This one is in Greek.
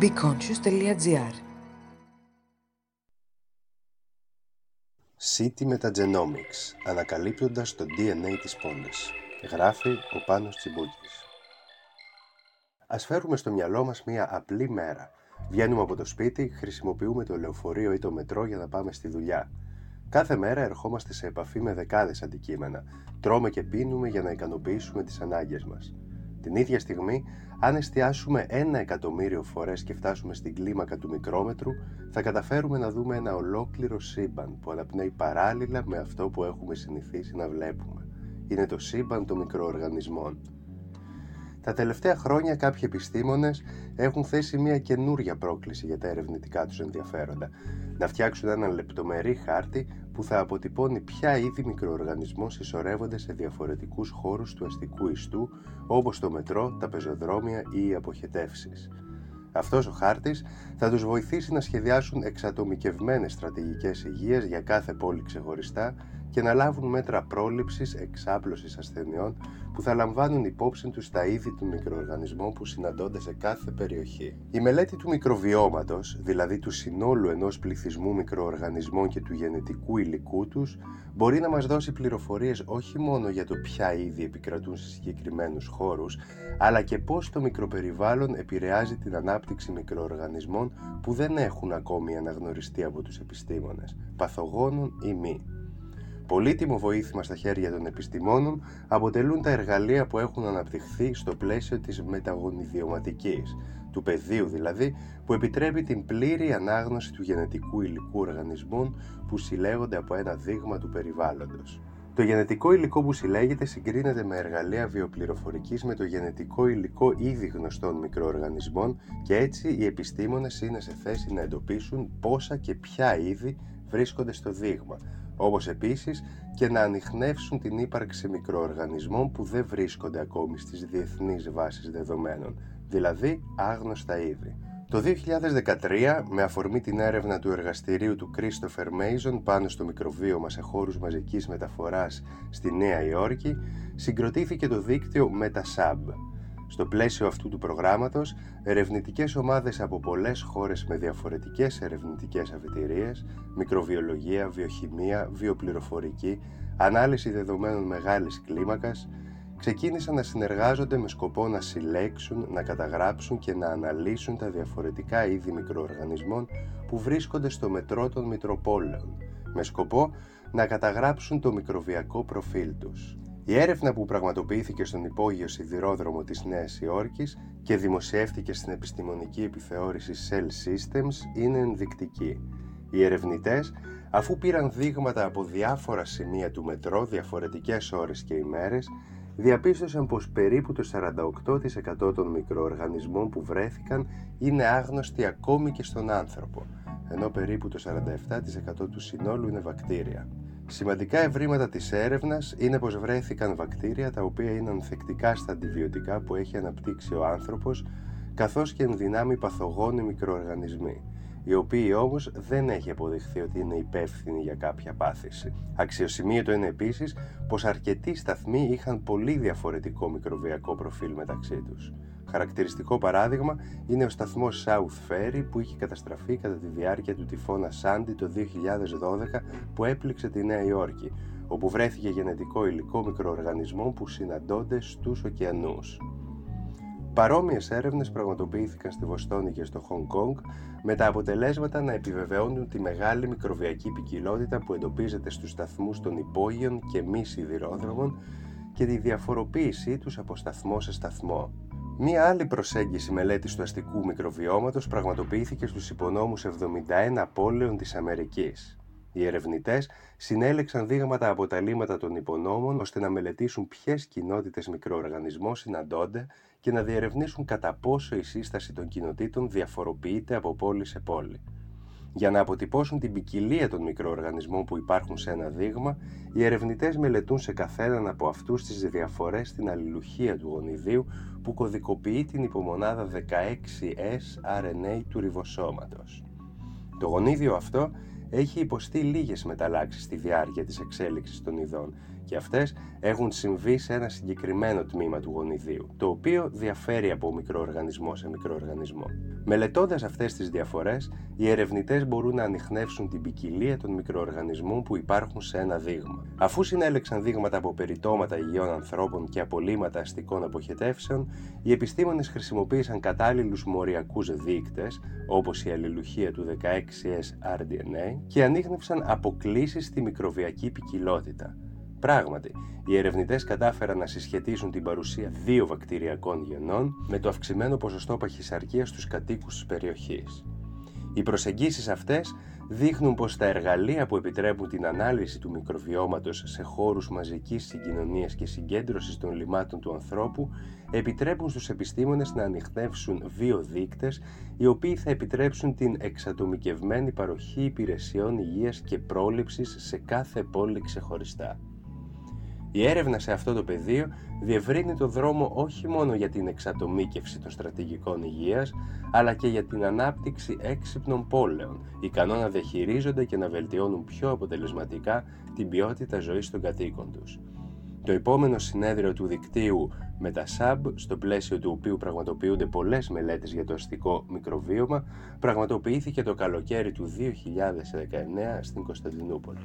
beconscious.gr City Metagenomics Ανακαλύπτοντας το DNA της πόλης Γράφει ο Πάνος Τσιμπούκης Ας φέρουμε στο μυαλό μας μια απλή μέρα. Βγαίνουμε από το σπίτι, χρησιμοποιούμε το λεωφορείο ή το μετρό για να πάμε στη δουλειά. Κάθε μέρα ερχόμαστε σε επαφή με δεκάδες αντικείμενα. Τρώμε και πίνουμε για να ικανοποιήσουμε τις ανάγκες μας. Την ίδια στιγμή, αν εστιάσουμε ένα εκατομμύριο φορές και φτάσουμε στην κλίμακα του μικρόμετρου, θα καταφέρουμε να δούμε ένα ολόκληρο σύμπαν που αναπνέει παράλληλα με αυτό που έχουμε συνηθίσει να βλέπουμε. Είναι το σύμπαν των μικροοργανισμών. Τα τελευταία χρόνια κάποιοι επιστήμονες έχουν θέσει μια καινούρια πρόκληση για τα ερευνητικά τους ενδιαφέροντα. Να φτιάξουν έναν λεπτομερή χάρτη που θα αποτυπώνει ποια είδη μικροοργανισμών συσσωρεύονται σε διαφορετικούς χώρους του αστικού ιστού όπως το μετρό, τα πεζοδρόμια ή οι αποχετεύσεις. Αυτός ο χάρτης θα τους βοηθήσει να σχεδιάσουν εξατομικευμένες στρατηγικές υγείας για κάθε πόλη ξεχωριστά και να λάβουν μέτρα πρόληψης εξάπλωσης ασθενειών που θα λαμβάνουν υπόψη τους τα είδη του μικροοργανισμών που συναντώνται σε κάθε περιοχή. Η μελέτη του μικροβιώματος, δηλαδή του συνόλου ενός πληθυσμού μικροοργανισμών και του γενετικού υλικού τους, μπορεί να μας δώσει πληροφορίες όχι μόνο για το ποια είδη επικρατούν σε συγκεκριμένους χώρους, αλλά και πώς το μικροπεριβάλλον επηρεάζει την ανάπτυξη μικροοργανισμών που δεν έχουν ακόμη αναγνωριστεί από τους επιστήμονες, παθογόνων ή μη. Πολύτιμο βοήθημα στα χέρια των επιστημόνων αποτελούν τα εργαλεία που έχουν αναπτυχθεί στο πλαίσιο της μεταγονιδιωματικής, του πεδίου δηλαδή, που επιτρέπει την πλήρη ανάγνωση του γενετικού υλικού οργανισμών που συλλέγονται από ένα δείγμα του περιβάλλοντος. Το γενετικό υλικό που συλλέγεται συγκρίνεται με εργαλεία βιοπληροφορικής με το γενετικό υλικό ήδη γνωστών μικροοργανισμών και έτσι οι επιστήμονες είναι σε θέση να εντοπίσουν πόσα και ποια είδη βρίσκονται στο δείγμα, όπως επίσης και να ανοιχνεύσουν την ύπαρξη μικροοργανισμών που δεν βρίσκονται ακόμη στις διεθνείς βάσεις δεδομένων, δηλαδή άγνωστα είδη. Το 2013, με αφορμή την έρευνα του εργαστηρίου του Christopher Mason πάνω στο μικροβίωμα σε χώρους μαζικής μεταφοράς στη Νέα Υόρκη, συγκροτήθηκε το δίκτυο MetaSab, στο πλαίσιο αυτού του προγράμματος, ερευνητικές ομάδες από πολλές χώρες με διαφορετικές ερευνητικές αφετηρίες, μικροβιολογία, βιοχημία, βιοπληροφορική, ανάλυση δεδομένων μεγάλης κλίμακας, ξεκίνησαν να συνεργάζονται με σκοπό να συλλέξουν, να καταγράψουν και να αναλύσουν τα διαφορετικά είδη μικροοργανισμών που βρίσκονται στο μετρό των Μητροπόλεων, με σκοπό να καταγράψουν το μικροβιακό προφίλ τους. Η έρευνα που πραγματοποιήθηκε στον υπόγειο σιδηρόδρομο της Νέας Υόρκης και δημοσιεύτηκε στην επιστημονική επιθεώρηση Cell Systems είναι ενδεικτική. Οι ερευνητές, αφού πήραν δείγματα από διάφορα σημεία του μετρό διαφορετικές ώρες και ημέρες, διαπίστωσαν πως περίπου το 48% των μικροοργανισμών που βρέθηκαν είναι άγνωστοι ακόμη και στον άνθρωπο, ενώ περίπου το 47% του συνόλου είναι βακτήρια. Σημαντικά ευρήματα της έρευνας είναι πως βρέθηκαν βακτήρια τα οποία είναι ανθεκτικά στα αντιβιωτικά που έχει αναπτύξει ο άνθρωπος καθώς και ενδυνάμει παθογόνοι μικροοργανισμοί οι οποίοι όμως δεν έχει αποδειχθεί ότι είναι υπεύθυνοι για κάποια πάθηση. Αξιοσημείωτο είναι επίσης πως αρκετοί σταθμοί είχαν πολύ διαφορετικό μικροβιακό προφίλ μεταξύ τους. Χαρακτηριστικό παράδειγμα είναι ο σταθμός South Ferry που είχε καταστραφεί κατά τη διάρκεια του τυφώνα Sandy το 2012 που έπληξε τη Νέα Υόρκη, όπου βρέθηκε γενετικό υλικό μικροοργανισμών που συναντώνται στους ωκεανούς. Παρόμοιες έρευνες πραγματοποιήθηκαν στη Βοστόνη και στο Χονγκ Κόνγκ με τα αποτελέσματα να επιβεβαιώνουν τη μεγάλη μικροβιακή ποικιλότητα που εντοπίζεται στους σταθμούς των υπόγειων και μη σιδηρόδρομων και τη διαφοροποίησή τους από σταθμό σε σταθμό. Μία άλλη προσέγγιση μελέτης του αστικού μικροβιώματος πραγματοποιήθηκε στους υπονόμους 71 πόλεων της Αμερικής. Οι ερευνητές συνέλεξαν δείγματα από τα λίμματα των υπονόμων ώστε να μελετήσουν ποιες κοινότητες μικροοργανισμών συναντώνται και να διερευνήσουν κατά πόσο η σύσταση των κοινοτήτων διαφοροποιείται από πόλη σε πόλη. Για να αποτυπώσουν την ποικιλία των μικροοργανισμών που υπάρχουν σε ένα δείγμα, οι ερευνητές μελετούν σε καθέναν από αυτούς τις διαφορές στην αλληλουχία του γονιδίου που κωδικοποιεί την υπομονάδα 16S RNA του ριβοσώματος. Το γονίδιο αυτό έχει υποστεί λίγες μεταλλάξεις στη διάρκεια της εξέλιξης των ειδών και αυτές έχουν συμβεί σε ένα συγκεκριμένο τμήμα του γονιδίου, το οποίο διαφέρει από μικροοργανισμό σε μικροοργανισμό. Μελετώντας αυτές τις διαφορές, οι ερευνητές μπορούν να ανοιχνεύσουν την ποικιλία των μικροοργανισμών που υπάρχουν σε ένα δείγμα. Αφού συνέλεξαν δείγματα από περιτώματα υγιών ανθρώπων και απολύματα αστικών αποχετεύσεων, οι επιστήμονες χρησιμοποίησαν κατάλληλους μοριακούς δείκτες, όπως η αλληλουχία του 16S RDNA, και ανείχνευσαν αποκλήσεις στη μικροβιακή ποικιλότητα. Πράγματι, οι ερευνητές κατάφεραν να συσχετίσουν την παρουσία δύο βακτηριακών γενών με το αυξημένο ποσοστό παχυσαρκίας στους κατοίκους της περιοχής. Οι προσεγγίσεις αυτές δείχνουν πως τα εργαλεία που επιτρέπουν την ανάλυση του μικροβιώματος σε χώρους μαζικής συγκοινωνίας και συγκέντρωσης των λιμάτων του ανθρώπου επιτρέπουν στους επιστήμονες να ανοιχνεύσουν δύο δείκτες οι οποίοι θα επιτρέψουν την εξατομικευμένη παροχή υπηρεσιών υγείας και πρόληψης σε κάθε πόλη ξεχωριστά. Η έρευνα σε αυτό το πεδίο διευρύνει το δρόμο όχι μόνο για την εξατομίκευση των στρατηγικών υγείας, αλλά και για την ανάπτυξη έξυπνων πόλεων, ικανών να διαχειρίζονται και να βελτιώνουν πιο αποτελεσματικά την ποιότητα ζωής των κατοίκων τους. Το επόμενο συνέδριο του δικτύου με τα ΣΑΜ, στο πλαίσιο του οποίου πραγματοποιούνται πολλές μελέτες για το αστικό μικροβίωμα, πραγματοποιήθηκε το καλοκαίρι του 2019 στην Κωνσταντινούπολη.